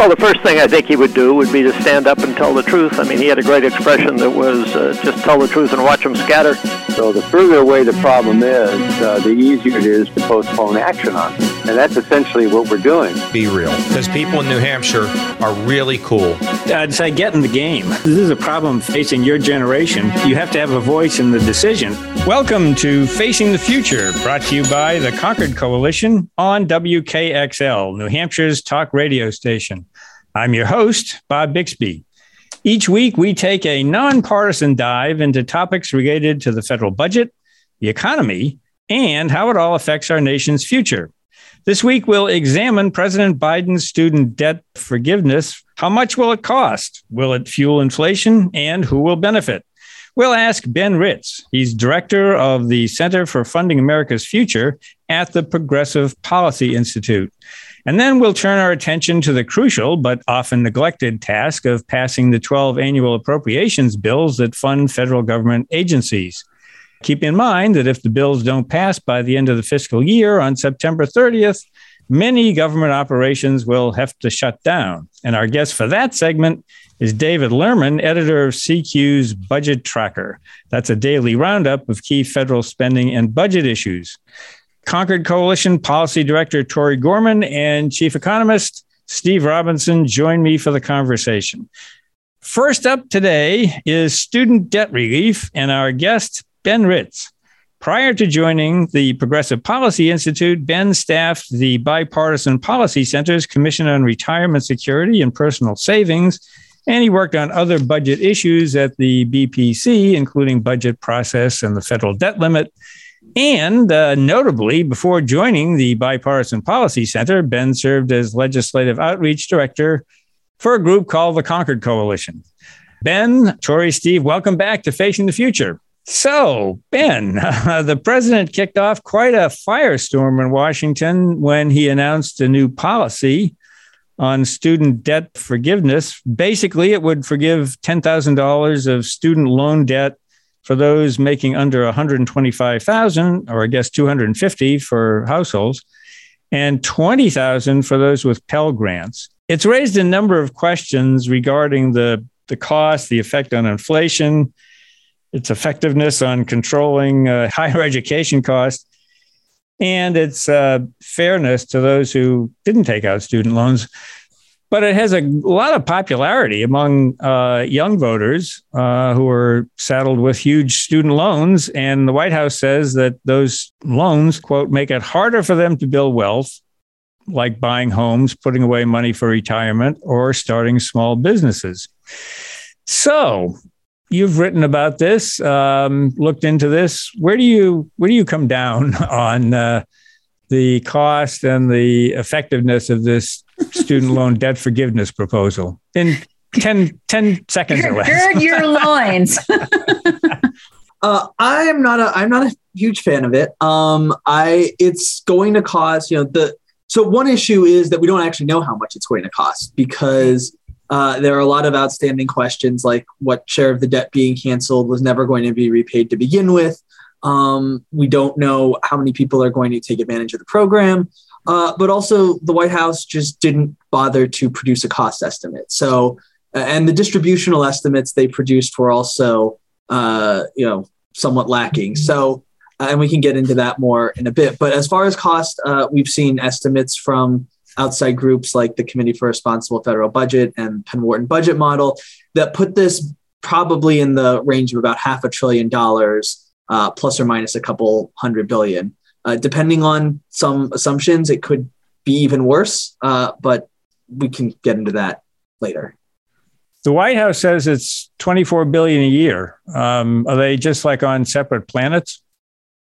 Well, the first thing I think he would do would be to stand up and tell the truth. I mean, he had a great expression that was uh, just tell the truth and watch them scatter. So the further away the problem is, uh, the easier it is to postpone action on it. And that's essentially what we're doing. Be real. Because people in New Hampshire are really cool. I'd say get in the game. This is a problem facing your generation. You have to have a voice in the decision. Welcome to Facing the Future, brought to you by the Concord Coalition on WKXL, New Hampshire's talk radio station. I'm your host, Bob Bixby. Each week, we take a nonpartisan dive into topics related to the federal budget, the economy, and how it all affects our nation's future. This week, we'll examine President Biden's student debt forgiveness. How much will it cost? Will it fuel inflation? And who will benefit? We'll ask Ben Ritz. He's director of the Center for Funding America's Future at the Progressive Policy Institute. And then we'll turn our attention to the crucial but often neglected task of passing the 12 annual appropriations bills that fund federal government agencies. Keep in mind that if the bills don't pass by the end of the fiscal year on September 30th, many government operations will have to shut down. And our guest for that segment is David Lerman, editor of CQ's Budget Tracker. That's a daily roundup of key federal spending and budget issues. Concord Coalition Policy Director Tori Gorman and Chief Economist Steve Robinson join me for the conversation. First up today is student debt relief and our guest, Ben Ritz. Prior to joining the Progressive Policy Institute, Ben staffed the Bipartisan Policy Center's Commission on Retirement Security and Personal Savings, and he worked on other budget issues at the BPC, including budget process and the federal debt limit. And uh, notably, before joining the Bipartisan Policy Center, Ben served as legislative outreach director for a group called the Concord Coalition. Ben, Tori, Steve, welcome back to Facing the Future. So, Ben, uh, the president kicked off quite a firestorm in Washington when he announced a new policy on student debt forgiveness. Basically, it would forgive $10,000 of student loan debt for those making under 125,000 or I guess 250 for households and 20,000 for those with Pell grants. It's raised a number of questions regarding the the cost, the effect on inflation, its effectiveness on controlling uh, higher education costs, and its uh, fairness to those who didn't take out student loans but it has a lot of popularity among uh, young voters uh, who are saddled with huge student loans. And the White House says that those loans, quote, make it harder for them to build wealth, like buying homes, putting away money for retirement, or starting small businesses. So, you've written about this, um, looked into this. Where do you where do you come down on uh, the cost and the effectiveness of this student loan debt forgiveness proposal in 10, 10 seconds or less. Gird your loins. uh, I'm not a I'm not a huge fan of it. Um, I it's going to cost you know the so one issue is that we don't actually know how much it's going to cost because uh, there are a lot of outstanding questions like what share of the debt being canceled was never going to be repaid to begin with. Um, we don't know how many people are going to take advantage of the program. Uh, but also, the White House just didn't bother to produce a cost estimate. So, uh, and the distributional estimates they produced were also, uh, you know, somewhat lacking. So, uh, and we can get into that more in a bit. But as far as cost, uh, we've seen estimates from outside groups like the Committee for Responsible Federal Budget and Penn Wharton Budget Model that put this probably in the range of about half a trillion dollars, uh, plus or minus a couple hundred billion. Uh, depending on some assumptions, it could be even worse, uh, but we can get into that later. The White House says it's 24 billion a year. Um, are they just like on separate planets?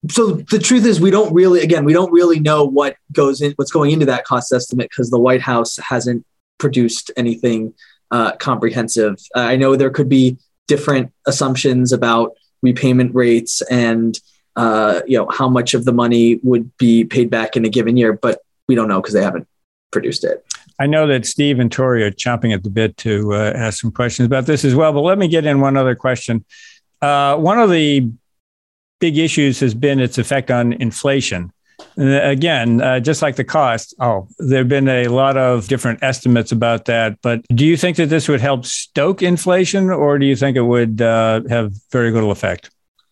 So the truth is, we don't really, again, we don't really know what goes in, what's going into that cost estimate because the White House hasn't produced anything uh, comprehensive. I know there could be different assumptions about repayment rates and uh, you know, how much of the money would be paid back in a given year, but we don't know because they haven't produced it. I know that Steve and Tori are chomping at the bit to uh, ask some questions about this as well, but let me get in one other question. Uh, one of the big issues has been its effect on inflation. Again, uh, just like the cost, oh, there have been a lot of different estimates about that. But do you think that this would help stoke inflation, or do you think it would uh, have very little effect?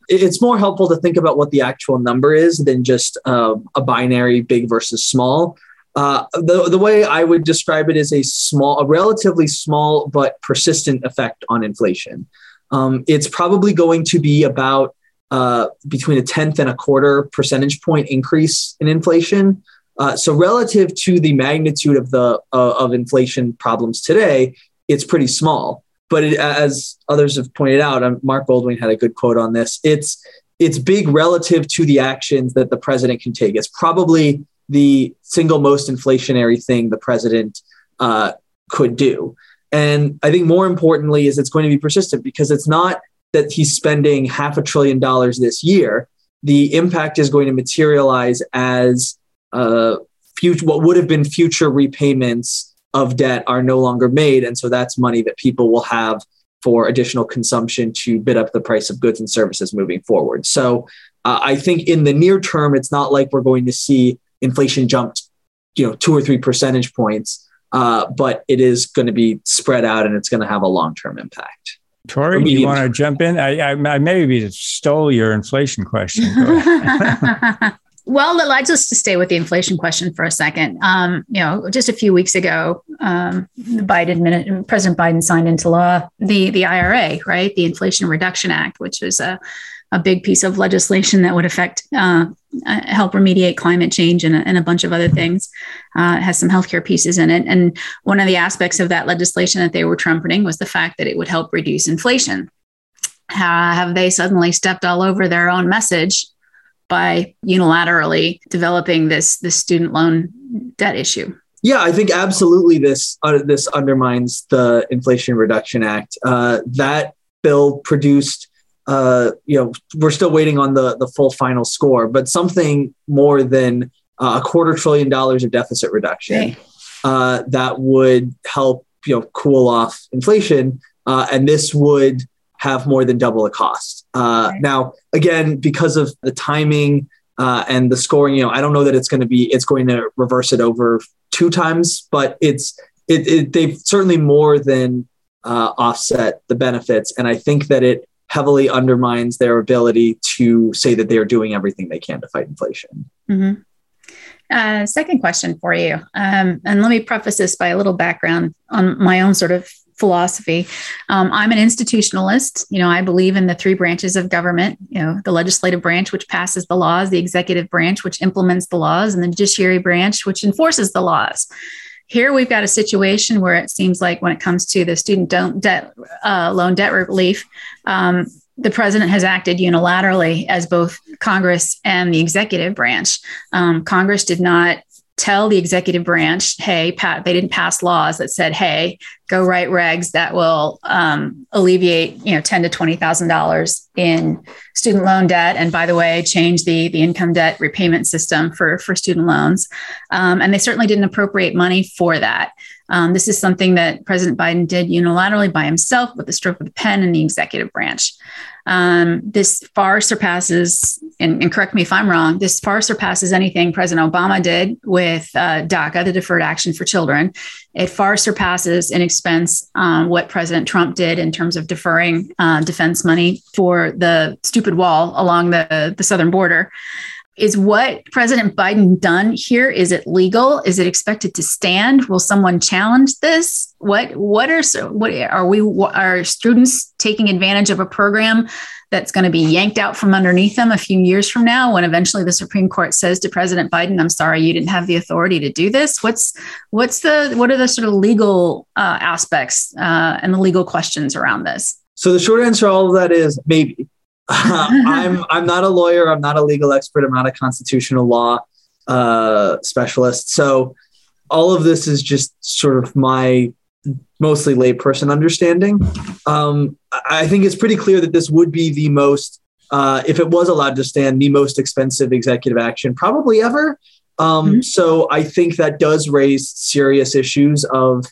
It's more helpful to think about what the actual number is than just uh, a binary big versus small. Uh, the, the way I would describe it is a small, a relatively small but persistent effect on inflation. Um, it's probably going to be about uh, between a tenth and a quarter percentage point increase in inflation. Uh, so relative to the magnitude of the uh, of inflation problems today, it's pretty small. But it, as others have pointed out, um, Marc Goldwein had a good quote on this. It's it's big relative to the actions that the president can take. It's probably the single most inflationary thing the president uh, could do. And I think more importantly is it's going to be persistent because it's not that he's spending half a trillion dollars this year, the impact is going to materialize as uh, future what would have been future repayments of debt are no longer made, and so that's money that people will have for additional consumption to bid up the price of goods and services moving forward. So uh, I think in the near term, it's not like we're going to see inflation jump, you know, two or three percentage points, uh, but it is going to be spread out and it's going to have a long term impact. Tori, do you want to jump in? I, I, I maybe stole your inflation question. well, let's just stay with the inflation question for a second. Um, you know, just a few weeks ago, um, Biden, President Biden signed into law the the IRA, right, the Inflation Reduction Act, which was a a big piece of legislation that would affect uh, uh, help remediate climate change and a, and a bunch of other things. Uh, it has some healthcare pieces in it, and one of the aspects of that legislation that they were trumpeting was the fact that it would help reduce inflation. Uh, have they suddenly stepped all over their own message by unilaterally developing this this student loan debt issue? Yeah, I think absolutely this uh, this undermines the Inflation Reduction Act. Uh, that bill produced uh, you know, we're still waiting on the the full final score, but something more than uh, a quarter trillion dollars of deficit reduction uh, that would help you know cool off inflation, uh, and this would have more than double the cost. Uh, now, again, because of the timing uh, and the scoring, you know, I don't know that it's going to be it's going to reverse it over two times, but it's it, it they've certainly more than offset the benefits, and I think that it heavily undermines their ability to say that they are doing everything they can to fight inflation. Mm-hmm. Uh, second question for you. Um, and let me preface this by a little background on my own sort of philosophy. Um, I'm an institutionalist. You know, I believe in the three branches of government, you know, the legislative branch, which passes the laws, the executive branch, which implements the laws, and the judiciary branch, which enforces the laws. Here we've got a situation where it seems like when it comes to the student debt uh, loan debt relief, um, the president has acted unilaterally as both Congress and the executive branch. Um, Congress did not tell the executive branch, hey, Pat, they didn't pass laws that said, hey, go write regs that will um, alleviate, you know, ten to twenty thousand dollars in student loan debt, and by the way, change the the income debt repayment system for for student loans. Um, and they certainly didn't appropriate money for that. Um, this is something that President Biden did unilaterally by himself with the stroke of the pen in the executive branch. Um, this far surpasses, and, and, correct me if I'm wrong, this far surpasses anything President Obama did with uh, DACA, the Deferred Action for Children. It far surpasses in expense um, what President Trump did in terms of deferring uh, defense money for the stupid wall along the, the southern border is what President Biden done here? Is it legal? Is it expected to stand? Will someone challenge this? What what are so what are we are students taking advantage of a program that's going to be yanked out from underneath them a few years from now when eventually the Supreme Court says to President Biden, "I'm sorry, you didn't have the authority to do this." What's what's the what are the sort of legal uh, aspects uh, and the legal questions around this? So the short answer to all of that is maybe. I'm I'm not a lawyer. I'm not a legal expert. I'm not a constitutional law uh, specialist. So all of this is just sort of my mostly layperson understanding. Um, I think it's pretty clear that this would be the most, uh, if it was allowed to stand, the most expensive executive action probably ever. Um, mm-hmm. So I think that does raise serious issues of,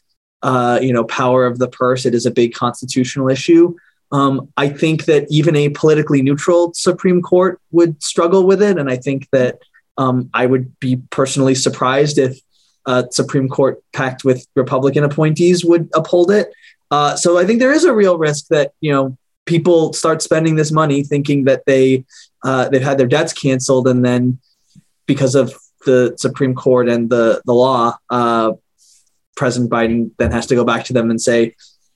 uh, you know, power of the purse. It is a big constitutional issue. Um, I think that even a politically neutral Supreme Court would struggle with it, and I think that Um, I would be personally surprised if a Supreme Court packed with Republican appointees would uphold it. Uh, so I think there is a real risk that you know people start spending this money thinking that they uh, they've had their debts canceled, and then because of the Supreme Court and the the law, uh, President Biden then has to go back to them and say,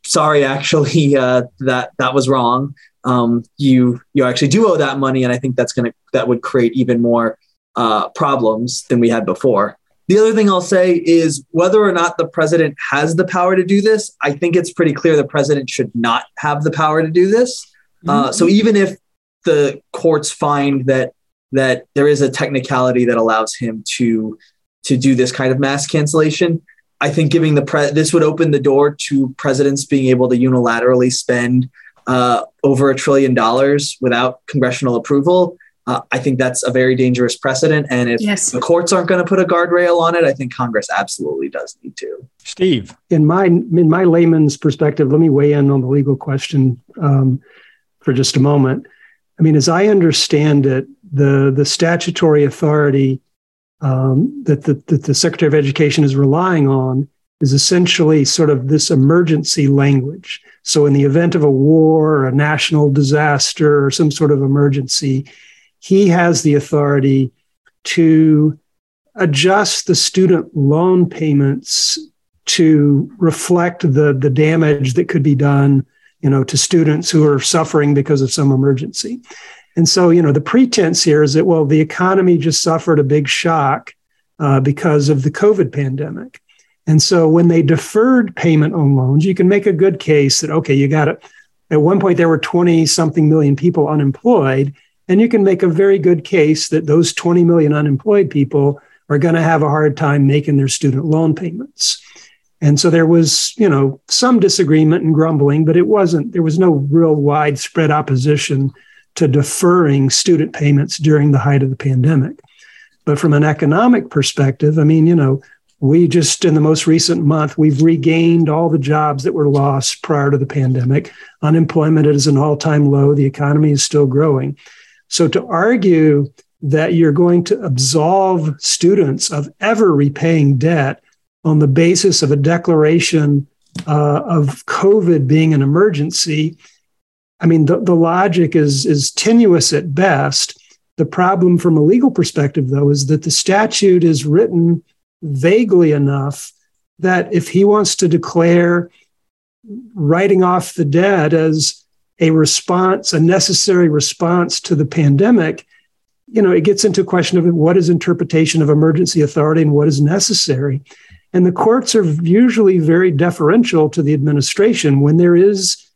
"Sorry, actually, uh, that that was wrong. Um, you you actually do owe that money," and I think that's gonna that would create even more uh, problems than we had before. The other thing I'll say is whether or not the president has the power to do this, I think it's pretty clear the president should not have the power to do this. Uh, mm-hmm. so even if the courts find that that there is a technicality that allows him to to do this kind of mass cancellation, I think giving the pre- this would open the door to presidents being able to unilaterally spend uh, over a trillion dollars without congressional approval. Uh, I think that's a very dangerous precedent. And if yes. the courts aren't going to put a guardrail on it, I think Congress absolutely does need to. Steve, in my in my layman's perspective, let me weigh in on the legal question um, for just a moment. I mean, as I understand it, the the statutory authority um, that, the, that the Secretary of Education is relying on is essentially sort of this emergency language. So, in the event of a war, or a national disaster, or some sort of emergency, he has the authority to adjust the student loan payments to reflect the, the damage that could be done you know to students who are suffering because of some emergency and so you know the pretense here is that well the economy just suffered a big shock uh, because of the covid pandemic and so when they deferred payment on loans you can make a good case that okay you got it at one point there were 20 something million people unemployed and you can make a very good case that those 20 million unemployed people are going to have a hard time making their student loan payments. And so there was, you know, some disagreement and grumbling, but it wasn't, there was no real widespread opposition to deferring student payments during the height of the pandemic. But from an economic perspective, I mean, you know, we just in the most recent month, we've regained all the jobs that were lost prior to the pandemic. Unemployment is an all time low. The economy is still growing. So to argue that you're going to absolve students of ever repaying debt on the basis of a declaration uh, of COVID being an emergency, I mean, the, the logic is, is tenuous at best. The problem from a legal perspective, though, is that the statute is written vaguely enough that if he wants to declare writing off the debt as a response, a necessary response to the pandemic, you know, it gets into a question of what is interpretation of emergency authority and what is necessary. And the courts are usually very deferential to the administration when there is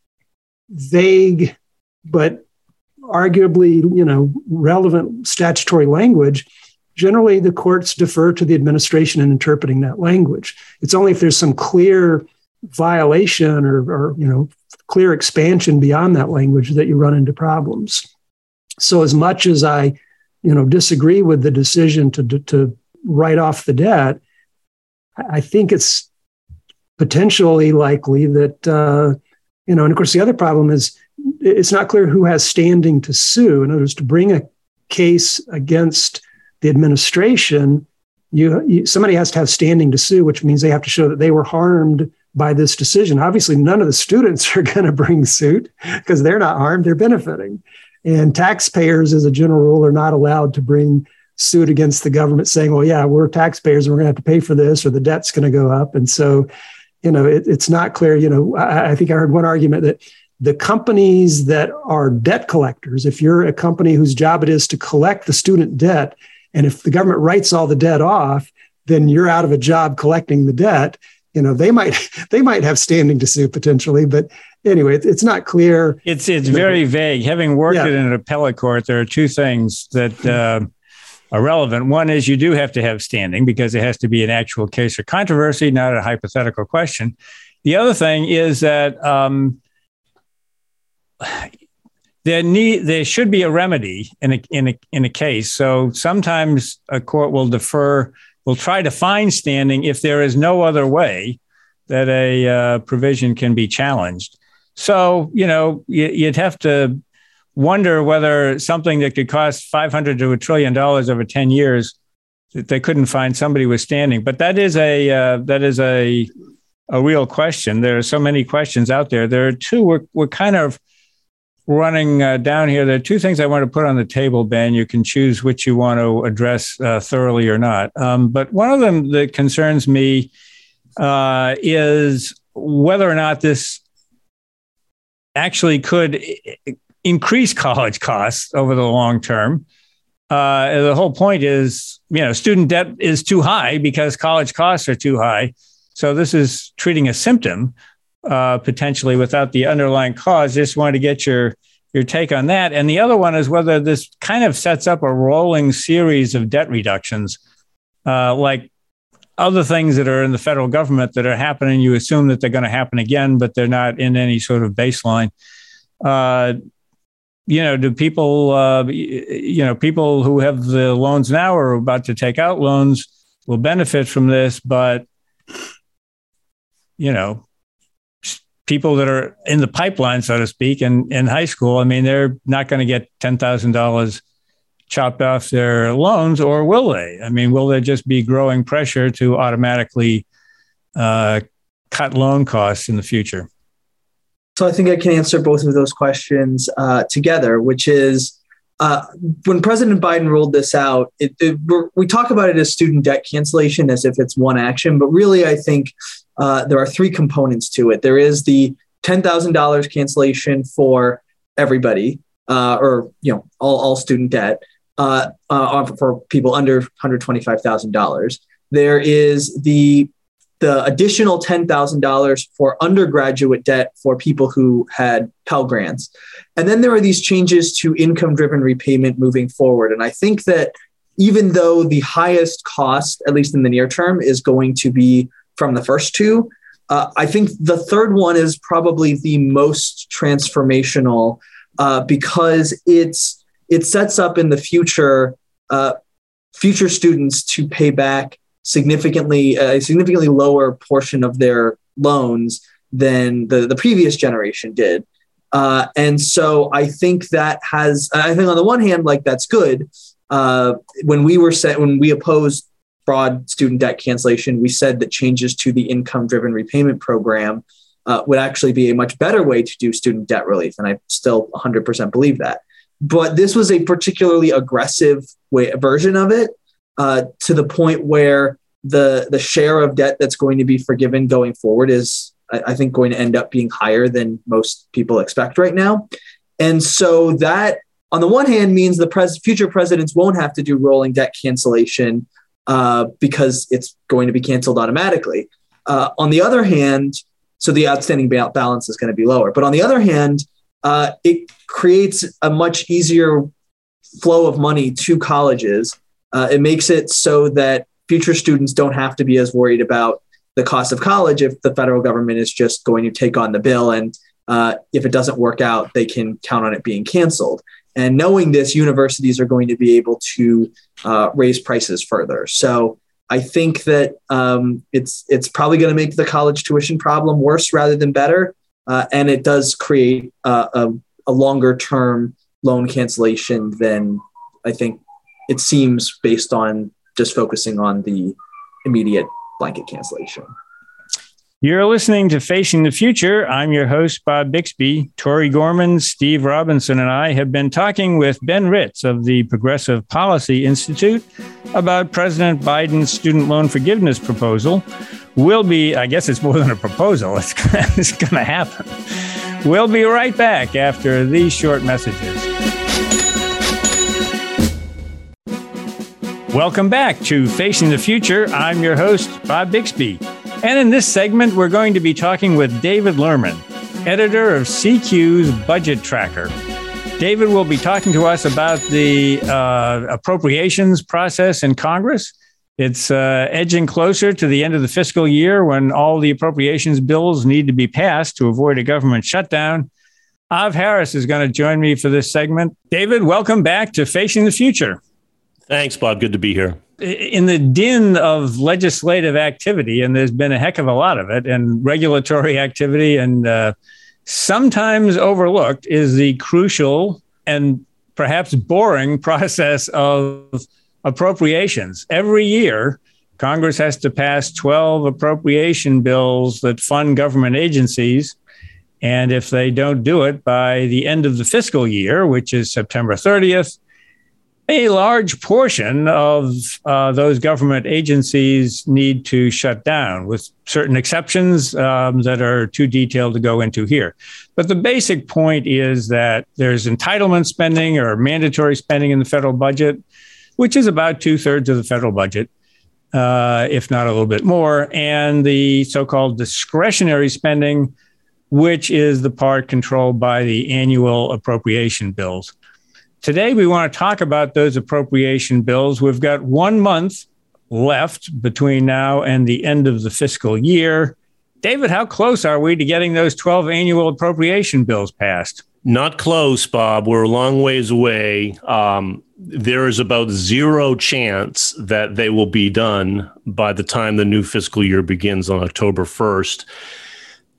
vague but arguably, you know, relevant statutory language. Generally, the courts defer to the administration in interpreting that language. It's only if there's some clear violation or, or you know clear expansion beyond that language that you run into problems. So as much as I, you know, disagree with the decision to to write off the debt, I think it's potentially likely that uh, you know, and of course the other problem is it's not clear who has standing to sue. In other words, to bring a case against the administration, you, you somebody has to have standing to sue, which means they have to show that they were harmed by this decision. Obviously, none of the students are going to bring suit because they're not harmed, they're benefiting. And taxpayers, as a general rule, are not allowed to bring suit against the government saying, well, yeah, we're taxpayers and we're going to have to pay for this or the debt's going to go up. And so, you know, it, it's not clear. You know, I, I think I heard one argument that the companies that are debt collectors, if you're a company whose job it is to collect the student debt, and if the government writes all the debt off, then you're out of a job collecting the debt you know they might they might have standing to sue potentially but anyway it's not clear it's it's very vague having worked yeah. in an appellate court there are two things that uh, relevant one is you do have to have standing because it has to be an actual case of controversy not a hypothetical question. The other thing is that um, there need there should be a remedy in a, in a in a case. So sometimes a court will defer will try to find standing if there is no other way that a uh, provision can be challenged. So, you know, you'd have to wonder whether something that could cost 500 to a trillion dollars over 10 years that they couldn't find somebody withstanding. But that is a uh, that is a a real question. There are so many questions out there. There are two we're we're kind of running uh, down here. There are two things I want to put on the table, Ben. You can choose which you want to address uh, thoroughly or not. Um, but one of them that concerns me uh, is whether or not this actually could increase college costs over the long term. Uh, the whole point is, you know, student debt is too high because college costs are too high. So this is treating a symptom uh, potentially without the underlying cause. Just wanted to get your your take on that. And the other one is whether this kind of sets up a rolling series of debt reductions, uh, like other things that are in the federal government that are happening. You assume that they're going to happen again, but they're not in any sort of baseline. Uh, you know, do people, uh, you know, people who have the loans now or are about to take out loans will benefit from this, but, you know, people that are in the pipeline, so to speak, in, in high school, I mean, they're not going to get $10,000 chopped off their loans, or will they? I mean, will there just be growing pressure to automatically uh, cut loan costs in the future? So I think I can answer both of those questions uh, together, which is uh, when President Biden rolled this out, it, it, we talk about it as student debt cancellation as if it's one action, but really, I think uh, there are three components to it. There is the $10,000 cancellation for everybody, uh, or you know, all, all student debt uh, uh, for people under $125,000. There is the the additional $10,000 for undergraduate debt for people who had Pell Grants. And then there are these changes to income driven repayment moving forward. And I think that even though the highest cost, at least in the near term, is going to be from the first two, uh, I think the third one is probably the most transformational uh, because it's it sets up in the future uh, future students to pay back significantly a significantly lower portion of their loans than the, the previous generation did. Uh, and so I think that has, I think on the one hand, like that's good. Uh, when we were set, when we opposed broad student debt cancellation, we said that changes to the income driven repayment program uh, would actually be a much better way to do student debt relief. And I still 100% believe that. But this was a particularly aggressive way, version of it uh, to the point where the the share of debt that's going to be forgiven going forward is I, I think going to end up being higher than most people expect right now. And so that on the one hand means the pres- future presidents won't have to do rolling debt cancellation uh, because it's going to be canceled automatically. Uh, on the other hand, so the outstanding balance is going to be lower. But on the other hand, uh, it creates a much easier flow of money to colleges uh, it makes it so that future students don't have to be as worried about the cost of college if the federal government is just going to take on the bill. And uh, if it doesn't work out they can count on it being canceled. And knowing this universities are going to be able to uh, raise prices further. So i think that um, it's it's probably going to make the college tuition problem worse rather than better. Uh, and it does create a, a longer term loan cancellation than i think it seems based on just focusing on the immediate blanket cancellation. You're listening to Facing the Future. I'm your host, Bob Bixby. Tori Gorman, Steve Robinson, and I have been talking with Ben Ritz of the Progressive Policy Institute about President Biden's student loan forgiveness proposal. Will be, I guess it's more than a proposal, it's, it's going to happen. We'll be right back after these short messages. Welcome back to Facing the Future. I'm your host, Bob Bixby. And in this segment, we're going to be talking with David Lerman, editor of CQ's Budget Tracker. David will be talking to us about the uh, appropriations process in Congress. It's uh, edging closer to the end of the fiscal year when all the appropriations bills need to be passed to avoid a government shutdown. Av Harris is going to join me for this segment. David, welcome back to Facing the Future. Thanks, Bob. Good to be here. In the din of legislative activity, and there's been a heck of a lot of it, and regulatory activity, and uh, sometimes overlooked is the crucial and perhaps boring process of appropriations. Every year, Congress has to pass 12 appropriation bills that fund government agencies. And if they don't do it by the end of the fiscal year, which is September 30th, a large portion of uh, those government agencies need to shut down, with certain exceptions um, that are too detailed to go into here. But the basic point is that there's entitlement spending or mandatory spending in the federal budget, which is about two thirds of the federal budget. Uh, if not a little bit more, and the so called discretionary spending, which is the part controlled by the annual appropriation bills. Today, we want to talk about those appropriation bills. We've got one month left between now and the end of the fiscal year. David, how close are we to getting those 12 annual appropriation bills passed? Not close, Bob. We're a long ways away. Um, there is about zero chance that they will be done by the time the new fiscal year begins on October 1st.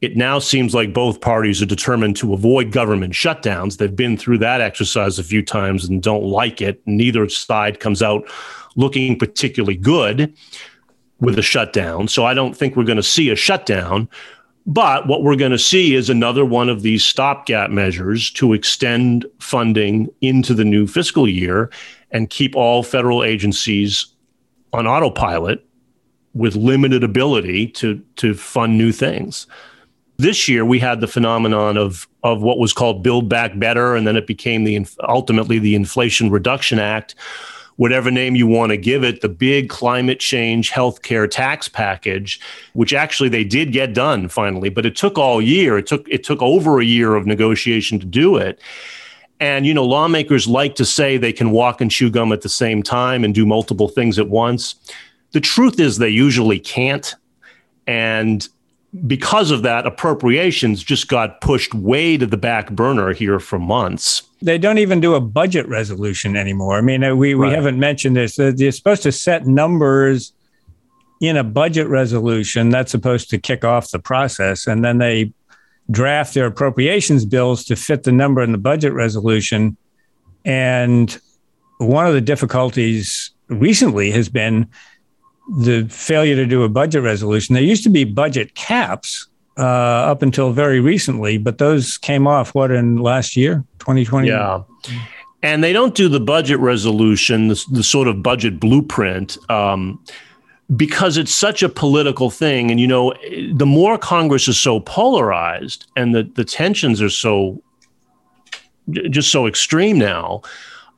It now seems like both parties are determined to avoid government shutdowns. They've been through that exercise a few times and don't like it. Neither side comes out looking particularly good with a shutdown. So I don't think we're going to see a shutdown. But what we're going to see is another one of these stopgap measures to extend funding into the new fiscal year and keep all federal agencies on autopilot with limited ability to to fund new things. This year, we had the phenomenon of of what was called Build Back Better, and then it became the ultimately the Inflation Reduction Act, whatever name you want to give it, the big climate change healthcare tax package, which actually they did get done finally, but it took all year. It took it took over a year of negotiation to do it. And you know, lawmakers like to say they can walk and chew gum at the same time and do multiple things at once. The truth is they usually can't. And because of that, appropriations just got pushed way to the back burner here for months. They don't even do a budget resolution anymore. I mean, uh, we, we right. haven't mentioned this. They're supposed to set numbers in a budget resolution. That's supposed to kick off the process. And then they draft their appropriations bills to fit the number in the budget resolution. And one of the difficulties recently has been the failure to do a budget resolution. There used to be budget caps uh, up until very recently, but those came off what in last year, 2020? Yeah. And they don't do the budget resolution, the, the sort of budget blueprint, um, because it's such a political thing. And, you know, the more Congress is so polarized and the, the tensions are so just so extreme now,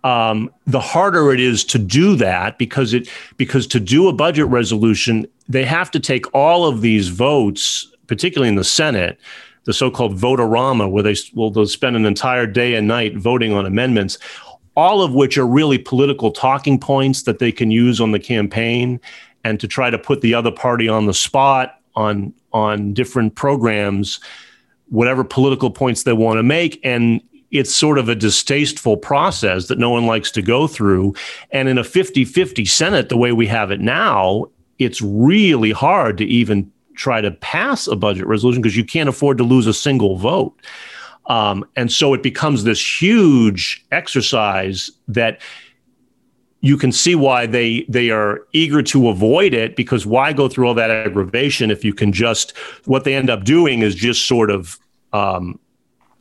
um, the harder it is to do that because it because to do a budget resolution, they have to take all of these votes, particularly in the Senate, the so-called vote-a-rama, where they will they'll spend an entire day and night voting on amendments, all of which are really political talking points that they can use on the campaign and to try to put the other party on the spot on on different programs whatever political points they want to make and it's sort of a distasteful process that no one likes to go through. And in a 50 50 Senate, the way we have it now, it's really hard to even try to pass a budget resolution because you can't afford to lose a single vote. Um, and so it becomes this huge exercise that you can see why they they are eager to avoid it because why go through all that aggravation if you can just what they end up doing is just sort of um,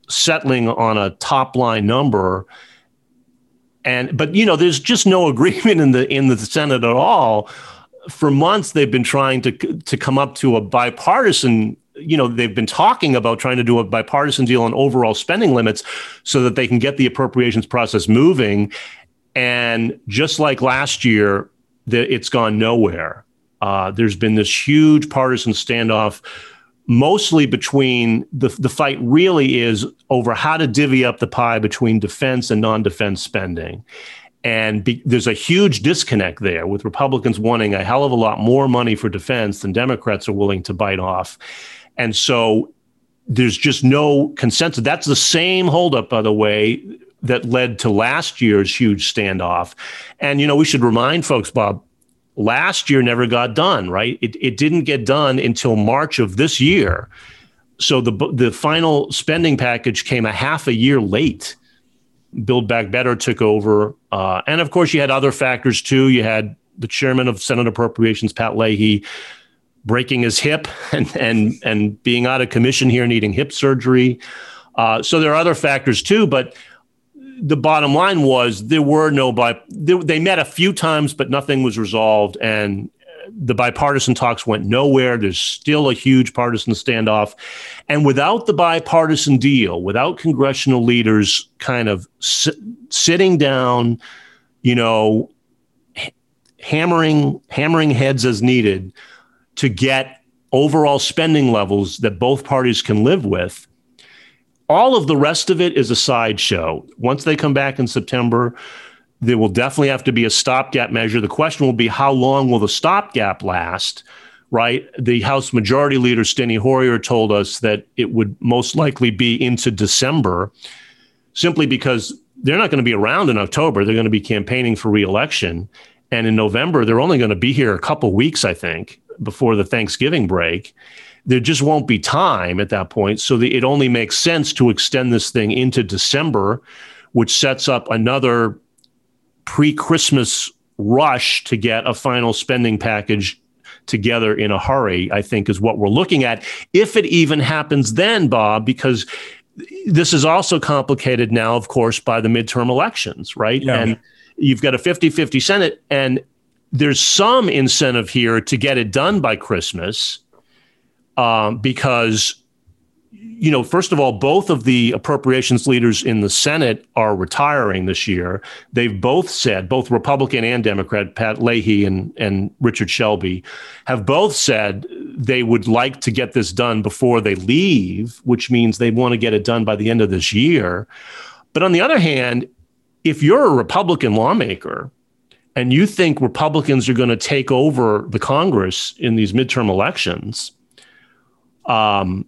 settling on a top line number. And but you know there's just no agreement in the in the senate at all. For months they've been trying to to come up to a bipartisan you know they've been talking about trying to do a bipartisan deal on overall spending limits so that they can get the appropriations process moving. And just like last year it's gone nowhere. Uh, there's been this huge partisan standoff mostly between the, the fight really is over how to divvy up the pie between defense and non-defense spending. And be, there's a huge disconnect there with republicans wanting a hell of a lot more money for defense than democrats are willing to bite off. And so there's just no consensus. That's the same holdup by the way that led to last year's huge standoff. And you know we should remind folks bob last year never got done, right? It, it didn't get done until March of this year. So the, the final spending package came a half a year late. Build Back Better took over. Uh, and of course, you had other factors too. You had the chairman of Senate Appropriations, Pat Leahy, breaking his hip and, and, and being out of commission here, needing hip surgery. Uh, so there are other factors too. But the bottom line was there were no by they, they met a few times, but nothing was resolved. And uh, the bipartisan talks went nowhere. There's still a huge partisan standoff. And without the bipartisan deal, without congressional leaders kind of sitting down, you know, hammering hammering heads as needed to get overall spending levels that both parties can live with. All of the rest of it is a sideshow. Once they come back in September, there will definitely have to be a stopgap measure. The question will be how long will the stopgap last? Right. The House Majority Leader, Steny Hoyer, told us that it would most likely be into December simply because they're not going to be around in October. They're going to be campaigning for reelection. And in November, they're only going to be here a couple weeks, I think, before the Thanksgiving break. There just won't be time at that point. So the, it only makes sense to extend this thing into December, which sets up another pre Christmas rush to get a final spending package together in a hurry, I think is what we're looking at. If it even happens then, Bob, because this is also complicated now, of course, by the midterm elections, right? Yeah. And you've got a 50 50 Senate, and there's some incentive here to get it done by Christmas um, because you know, first of all, both of the appropriations leaders in the Senate are retiring this year. They've both said, both Republican and Democrat, Pat Leahy and, and Richard Shelby, have both said they would like to get this done before they leave, which means they want to get it done by the end of this year. But on the other hand, if you're a Republican lawmaker and you think Republicans are going to take over the Congress in these midterm elections, um,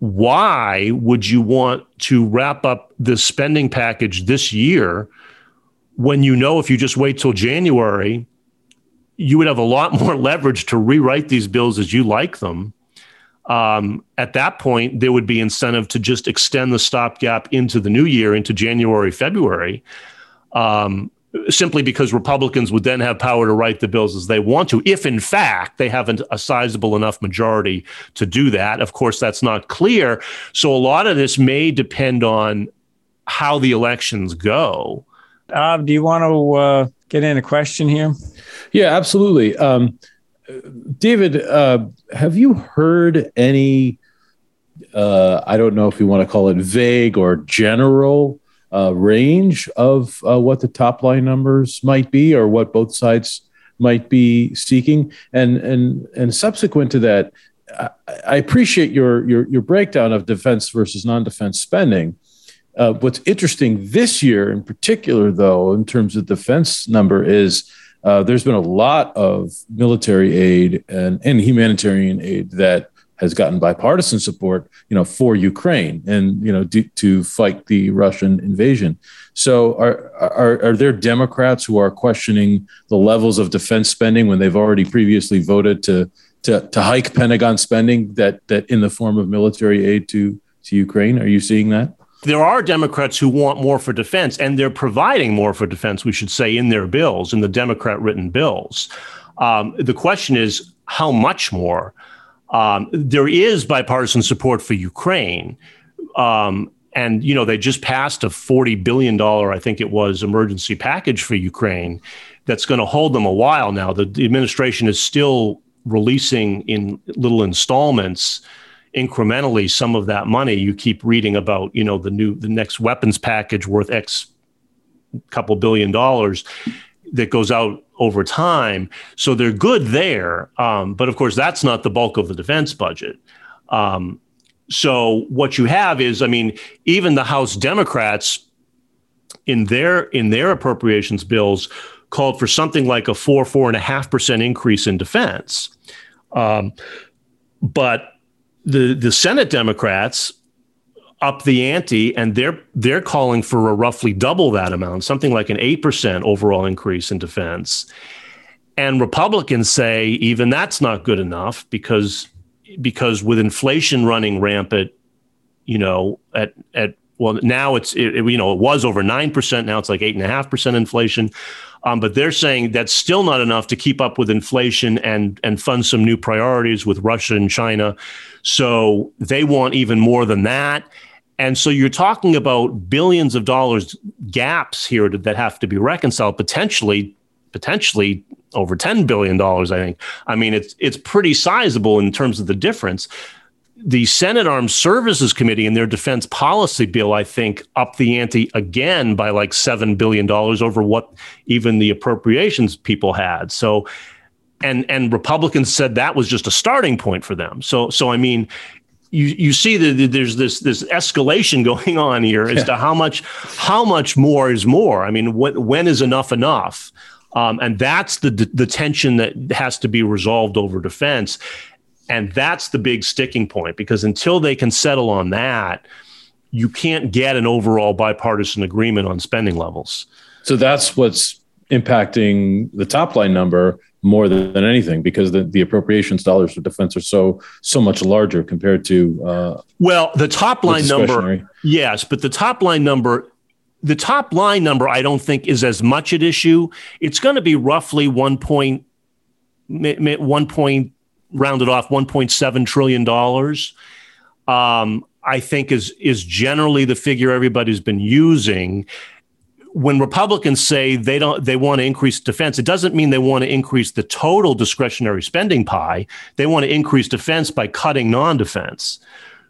why would you want to wrap up this spending package this year when you know if you just wait till January, you would have a lot more leverage to rewrite these bills as you like them? Um, at that point, there would be incentive to just extend the stopgap into the new year, into January, February. Um, simply because Republicans would then have power to write the bills as they want to, if in fact they haven't a sizable enough majority to do that. Of course, that's not clear. So a lot of this may depend on how the elections go. Uh, do you want to uh, get in a question here? Yeah, absolutely. Um, David, uh, have you heard any? Uh, I don't know if you want to call it vague or general uh, range of uh, what the top line numbers might be or what both sides might be seeking. And and and subsequent to that I, I appreciate your, your your breakdown of defense versus non-defense spending. Uh, what's interesting this year in particular though in terms of defense number is uh, there's been a lot of military aid and, and humanitarian aid that has gotten bipartisan support, you know, for Ukraine and you know to, to fight the Russian invasion. So, are, are are there Democrats who are questioning the levels of defense spending when they've already previously voted to to, to hike Pentagon spending that that in the form of military aid to to Ukraine? Are you seeing that? There are Democrats who want more for defense, and they're providing more for defense, we should say, in their bills, in the Democrat written bills. Um, the question is, how much more? Um, there is bipartisan support for Ukraine. Um, and, you know, they just passed a $40 billion, I think it was, emergency package for Ukraine that's going to hold them a while now. The, the administration is still releasing in little installments incrementally some of that money you keep reading about you know the new the next weapons package worth x couple billion dollars that goes out over time. So they're good there. Um, but of course, that's not the bulk of the defense budget. Um, so what you have is, I mean, even the House Democrats in their in their appropriations bills called for something like a four four and a half percent increase in defense. Um, but the the Senate Democrats up the ante and they're they're calling for a roughly double that amount, something like an 8% overall increase in defense. And Republicans say even that's not good enough because because with inflation running rampant, you know, at at well, now it's it, it, you know it was over nine percent. Now it's like eight and a half percent inflation. Um, but they're saying that's still not enough to keep up with inflation and and fund some new priorities with Russia and China. So they want even more than that. And so you're talking about billions of dollars gaps here that have to be reconciled potentially potentially over 10 billion dollars I think. I mean it's it's pretty sizable in terms of the difference the Senate Armed Services Committee in their defense policy bill, I think, upped the ante again by like $7 billion over what even the appropriations people had. So, and, and Republicans said that was just a starting point for them. So, so I mean, you, you see that there's this this escalation going on here as yeah. to how much how much more is more. I mean, when, when is enough enough? Um, and that's the the tension that has to be resolved over defense. And that's the big sticking point because until they can settle on that, you can't get an overall bipartisan agreement on spending levels. So that's what's impacting the top line number more than, than anything because the, the appropriations dollars for defense are so so much larger compared to uh, well the top line number yes but the top line number the top line number i don't think is as much at issue it's going to be roughly 1 point 1 point rounded off 1.7 trillion dollars. Um, I think is is generally the figure everybody's been using. When Republicans say they don't they want to increase defense, it doesn't mean they want to increase the total discretionary spending pie. They want to increase defense by cutting non-defense.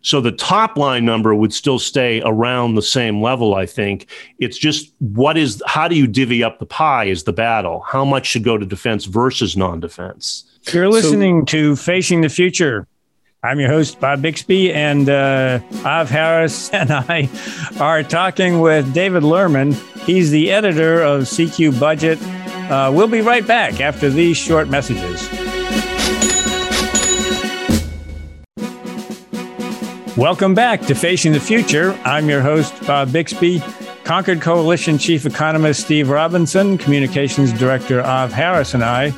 So the top line number would still stay around the same level, I think. It's just what is how do you divvy up the pie is the battle. How much should go to defense versus non-defense? You're listening so, to Facing the Future. I'm your host, Bob Bixby, and uh, Av Harris and I are talking with David Lerman. He's the editor of CQ Budget. Uh, we'll be right back after these short messages. Welcome back to Facing the Future. I'm your host, Bob Bixby. Concord Coalition Chief Economist Steve Robinson, Communications Director Av Harris, and I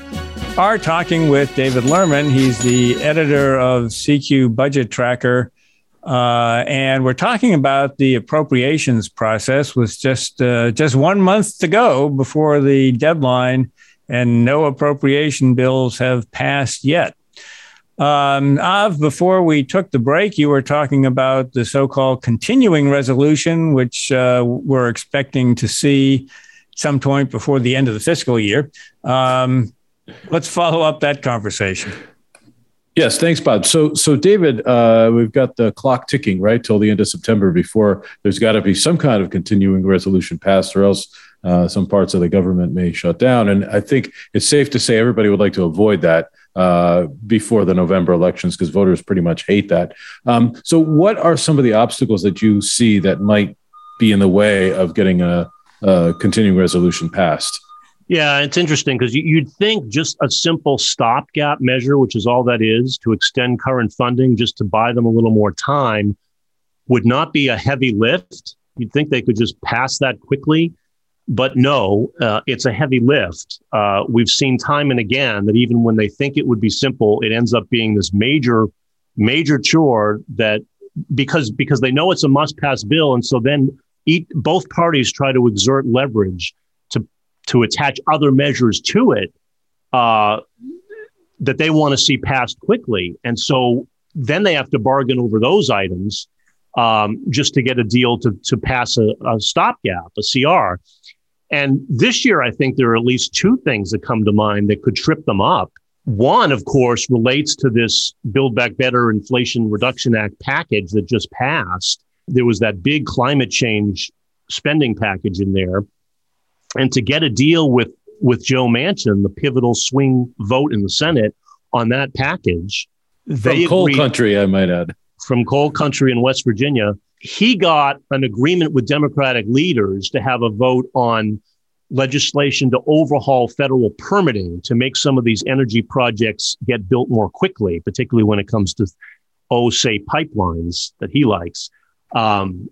are talking with David Lerman. He's the editor of CQ Budget Tracker. Uh, and we're talking about the appropriations process with just uh, just one month to go before the deadline, and no appropriation bills have passed yet. Um, Av, before we took the break, you were talking about the so-called continuing resolution, which uh, we're expecting to see some point before the end of the fiscal year. Um, Let's follow up that conversation. Yes, thanks, Bob. So, so David, uh, we've got the clock ticking right till the end of September before there's got to be some kind of continuing resolution passed, or else uh, some parts of the government may shut down. And I think it's safe to say everybody would like to avoid that uh, before the November elections because voters pretty much hate that. Um, so, what are some of the obstacles that you see that might be in the way of getting a, a continuing resolution passed? Yeah, it's interesting because you'd think just a simple stopgap measure, which is all that is, to extend current funding just to buy them a little more time, would not be a heavy lift. You'd think they could just pass that quickly. But no, uh, it's a heavy lift. Uh, we've seen time and again that even when they think it would be simple, it ends up being this major, major chore that because because they know it's a must pass bill. And so then both parties try to exert leverage to attach other measures to it uh, that they want to see passed quickly. And so then they have to bargain over those items um, just to get a deal to, to pass a, a stopgap, a CR. And this year, I think there are at least two things that come to mind that could trip them up. One, of course, relates to this Build Back Better Inflation Reduction Act package that just passed. There was that big climate change spending package in there and to get a deal with with Joe Manchin, the pivotal swing vote in the Senate on that package, they from coal agreed, country, I might add, from coal country in West Virginia, he got an agreement with Democratic leaders to have a vote on legislation to overhaul federal permitting to make some of these energy projects get built more quickly, particularly when it comes to, oh, say, pipelines that he likes. Um,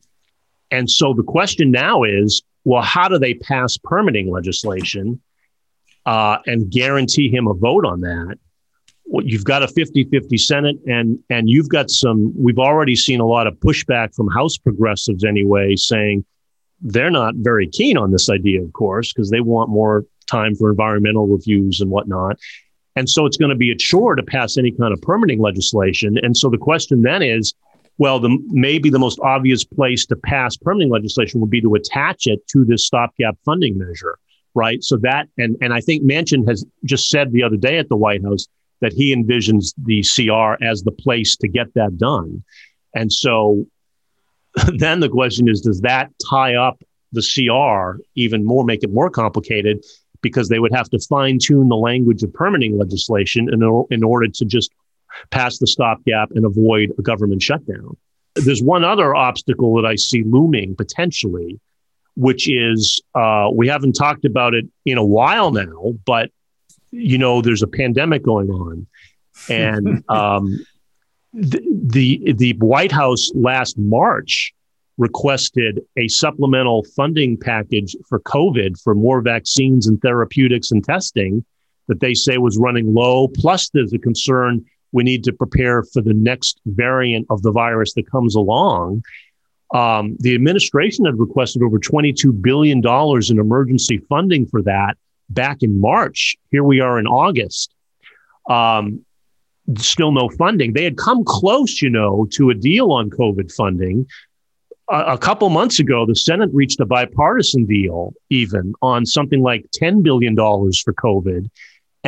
and so the question now is well, how do they pass permitting legislation uh, and guarantee him a vote on that you've got a 50-50 Senate and and you've got some we've already seen a lot of pushback from House progressives anyway saying they're not very keen on this idea, of course, because they want more time for environmental reviews and whatnot. And so it's going to be a chore to pass any kind of permitting legislation. And so the question then is, well, the, maybe the most obvious place to pass permitting legislation would be to attach it to this stopgap funding measure, right? So that, and, and I think Manchin has just said the other day at the White House that he envisions the CR as the place to get that done. And so then the question is, does that tie up the CR even more, make it more complicated? Because they would have to fine tune the language of permitting legislation in, in order to just pass the stopgap and avoid a government shutdown. There's one other obstacle that I see looming potentially, which is uh, we haven't talked about it in a while now, but you know, there's a pandemic going on, and um, the, the the White House last March requested a supplemental funding package for COVID for more vaccines and therapeutics and testing that they say was running low. Plus, there's a concern we need to prepare for the next variant of the virus that comes along. Um, the administration had requested over $22 billion in emergency funding for that back in March. Here we are in August. Um, still no funding. They had come close, you know, to a deal on COVID funding. A, a couple months ago, the Senate reached a bipartisan deal, even on something like $10 billion for COVID.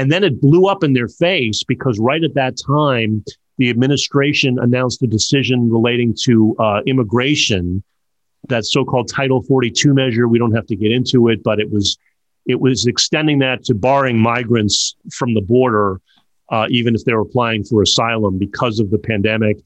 And then it blew up in their face because right at that time, the administration announced a decision relating to uh, immigration, that so-called Title 42 measure. We don't have to get into it, but it was it was extending that to barring migrants from the border, uh, even if they were applying for asylum because of the pandemic.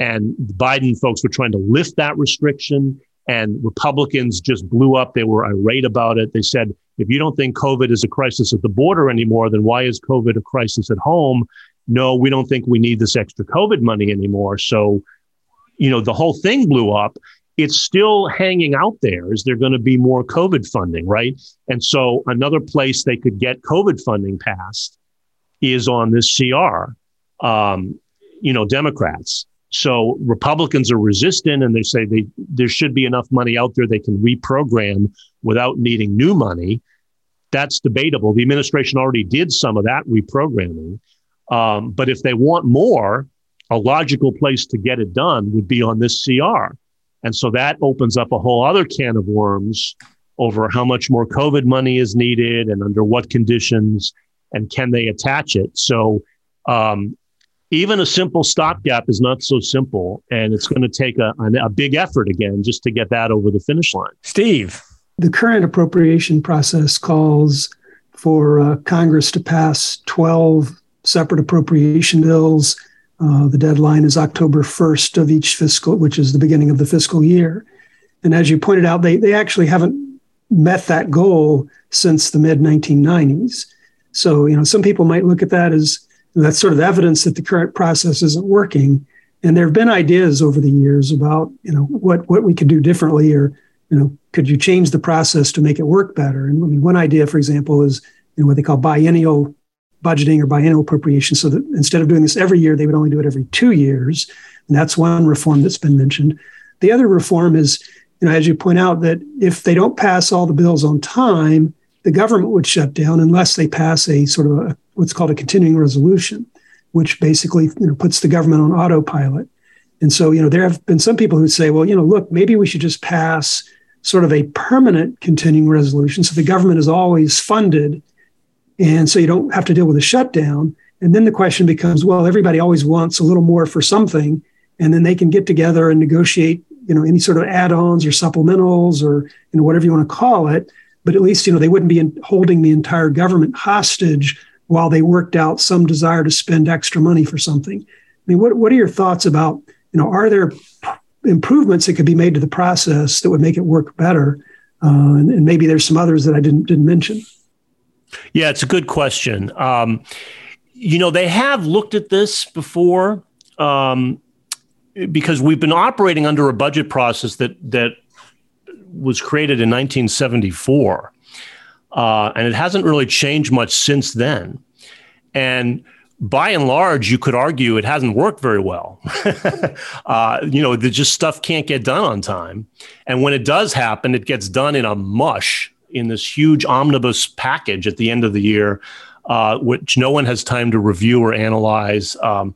And Biden folks were trying to lift that restriction, and Republicans just blew up. They were irate about it. They said if you don't think COVID is a crisis at the border anymore, then why is COVID a crisis at home? No, we don't think we need this extra COVID money anymore. So, you know, the whole thing blew up. It's still hanging out there. Is there going to be more COVID funding, right? And so, another place they could get COVID funding passed is on this CR. Um, you know, Democrats. So Republicans are resistant, and they say they, there should be enough money out there they can reprogram without needing new money. That's debatable. The administration already did some of that reprogramming. Um, but if they want more, a logical place to get it done would be on this CR. And so that opens up a whole other can of worms over how much more COVID money is needed and under what conditions and can they attach it. So um, even a simple stopgap is not so simple. And it's going to take a, a big effort again just to get that over the finish line. Steve. The current appropriation process calls for uh, Congress to pass 12 separate appropriation bills. Uh, the deadline is October 1st of each fiscal, which is the beginning of the fiscal year. And as you pointed out, they, they actually haven't met that goal since the mid 1990s. So, you know, some people might look at that as that's sort of evidence that the current process isn't working. And there have been ideas over the years about, you know, what, what we could do differently or you know, could you change the process to make it work better? And I mean, one idea, for example, is you know, what they call biennial budgeting or biennial appropriation. So that instead of doing this every year, they would only do it every two years. And that's one reform that's been mentioned. The other reform is, you know, as you point out, that if they don't pass all the bills on time, the government would shut down unless they pass a sort of a, what's called a continuing resolution, which basically you know, puts the government on autopilot. And so, you know, there have been some people who say, well, you know, look, maybe we should just pass sort of a permanent continuing resolution. So the government is always funded. And so you don't have to deal with a shutdown. And then the question becomes, well, everybody always wants a little more for something. And then they can get together and negotiate, you know, any sort of add-ons or supplementals or you know, whatever you want to call it. But at least, you know, they wouldn't be holding the entire government hostage while they worked out some desire to spend extra money for something. I mean, what, what are your thoughts about, you know, are there improvements that could be made to the process that would make it work better. Uh, and, and, maybe there's some others that I didn't didn't mention. Yeah, it's a good question. Um, you know, they have looked at this before um, because we've been operating under a budget process that that was created in 1974, uh, and it hasn't really changed much since then. And by and large, you could argue it hasn't worked very well. uh, you know, the just stuff can't get done on time. And when it does happen, it gets done in a mush in this huge omnibus package at the end of the year, uh, which no one has time to review or analyze. Um,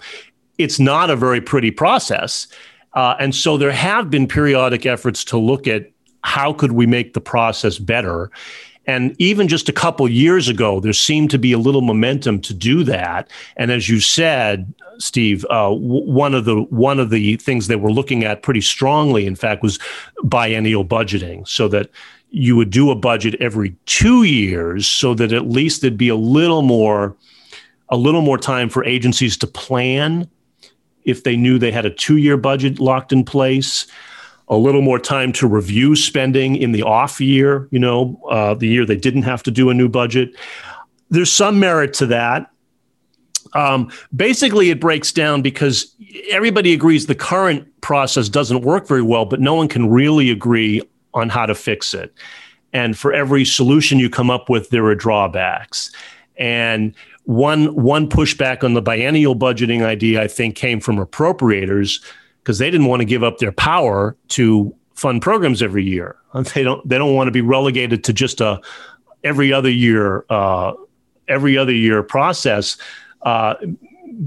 it's not a very pretty process. Uh, and so there have been periodic efforts to look at how could we make the process better and even just a couple years ago, there seemed to be a little momentum to do that. And as you said, Steve, uh, w- one of the one of the things they were looking at pretty strongly, in fact, was biennial budgeting, so that you would do a budget every two years, so that at least there'd be a little more a little more time for agencies to plan if they knew they had a two year budget locked in place a little more time to review spending in the off year, you know, uh, the year they didn't have to do a new budget. There's some merit to that. Um, basically, it breaks down because everybody agrees the current process doesn't work very well, but no one can really agree on how to fix it. And for every solution you come up with, there are drawbacks. And one one pushback on the biennial budgeting idea, I think, came from appropriators because they didn't want to give up their power to fund programs every year. They don't they don't want to be relegated to just a every other year uh, every other year process uh,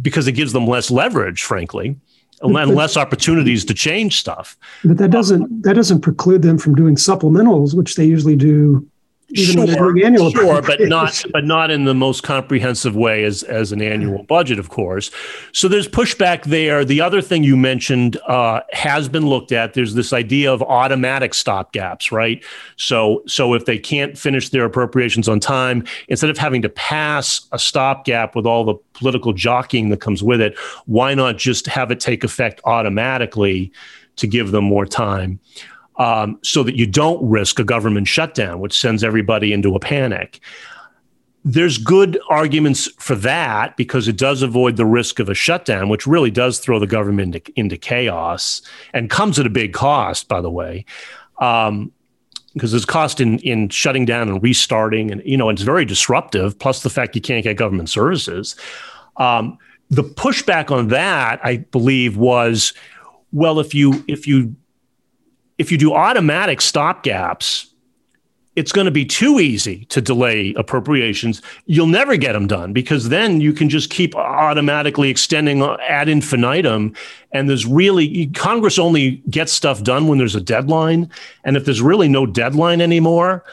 because it gives them less leverage, frankly, and less opportunities to change stuff. But that doesn't that doesn't preclude them from doing supplementals, which they usually do even sure, annual sure, but not but not in the most comprehensive way as as an annual budget, of course. So there's pushback there. The other thing you mentioned uh, has been looked at. There's this idea of automatic stopgaps, right? So so if they can't finish their appropriations on time, instead of having to pass a stopgap with all the political jockeying that comes with it, why not just have it take effect automatically to give them more time? Um, so that you don't risk a government shutdown, which sends everybody into a panic. There's good arguments for that because it does avoid the risk of a shutdown, which really does throw the government into, into chaos and comes at a big cost, by the way. Um, because there's cost in in shutting down and restarting, and you know it's very disruptive. Plus the fact you can't get government services. Um, the pushback on that, I believe, was well, if you if you if you do automatic stopgaps, it's going to be too easy to delay appropriations. You'll never get them done because then you can just keep automatically extending uh, ad infinitum. And there's really, Congress only gets stuff done when there's a deadline. And if there's really no deadline anymore,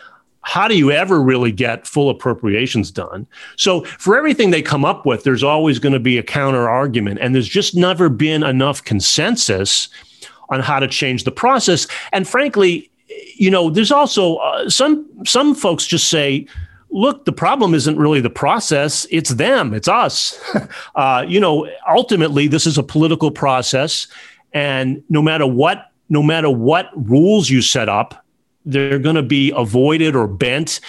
how do you ever really get full appropriations done? So, for everything they come up with, there's always going to be a counter argument. And there's just never been enough consensus on how to change the process. And frankly, you know, there's also uh, some some folks just say, look, the problem isn't really the process; it's them, it's us. uh, you know, ultimately, this is a political process, and no matter what, no matter what rules you set up, they're going to be avoided or bent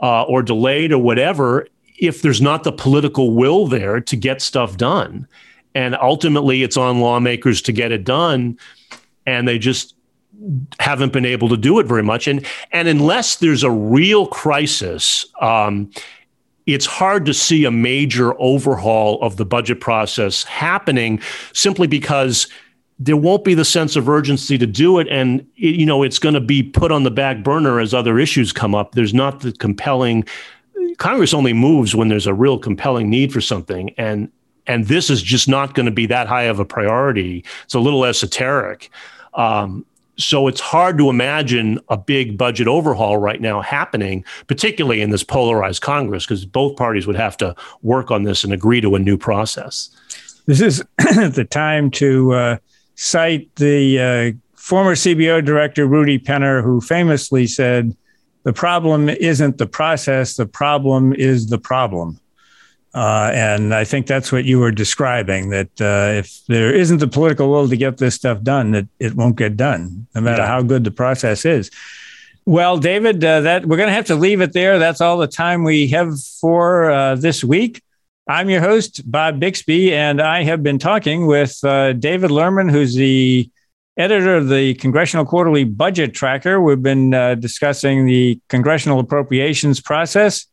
uh, or delayed or whatever if there's not the political will there to get stuff done. And ultimately, it's on lawmakers to get it done and they just haven't been able to do it very much. And and unless there's a real crisis, um, it's hard to see a major overhaul of the budget process happening simply because there won't be the sense of urgency to do it. And it, you know it's going to be put on the back burner as other issues come up. There's not the compelling congress only moves when there's a real compelling need for something. And and this is just not going to be that high of a priority. It's a little esoteric um, so it's hard to imagine a big budget overhaul right now happening, particularly in this polarized Congress, because both parties would have to work on this and agree to a new process. This is the time to uh, cite the uh, former CBO director, Rudy Penner, who famously said, The problem isn't the process, the problem is the problem. Uh, and I think that's what you were describing that uh, if there isn't the political will to get this stuff done, that it won't get done, no matter yeah. how good the process is. Well, David, uh, that we're going to have to leave it there. That's all the time we have for uh, this week. I'm your host, Bob Bixby, and I have been talking with uh, David Lerman, who's the editor of the Congressional Quarterly Budget Tracker. We've been uh, discussing the congressional appropriations process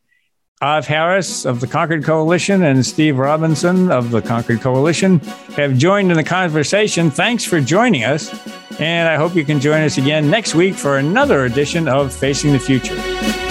Av Harris of the Concord Coalition and Steve Robinson of the Concord Coalition have joined in the conversation. Thanks for joining us. And I hope you can join us again next week for another edition of Facing the Future.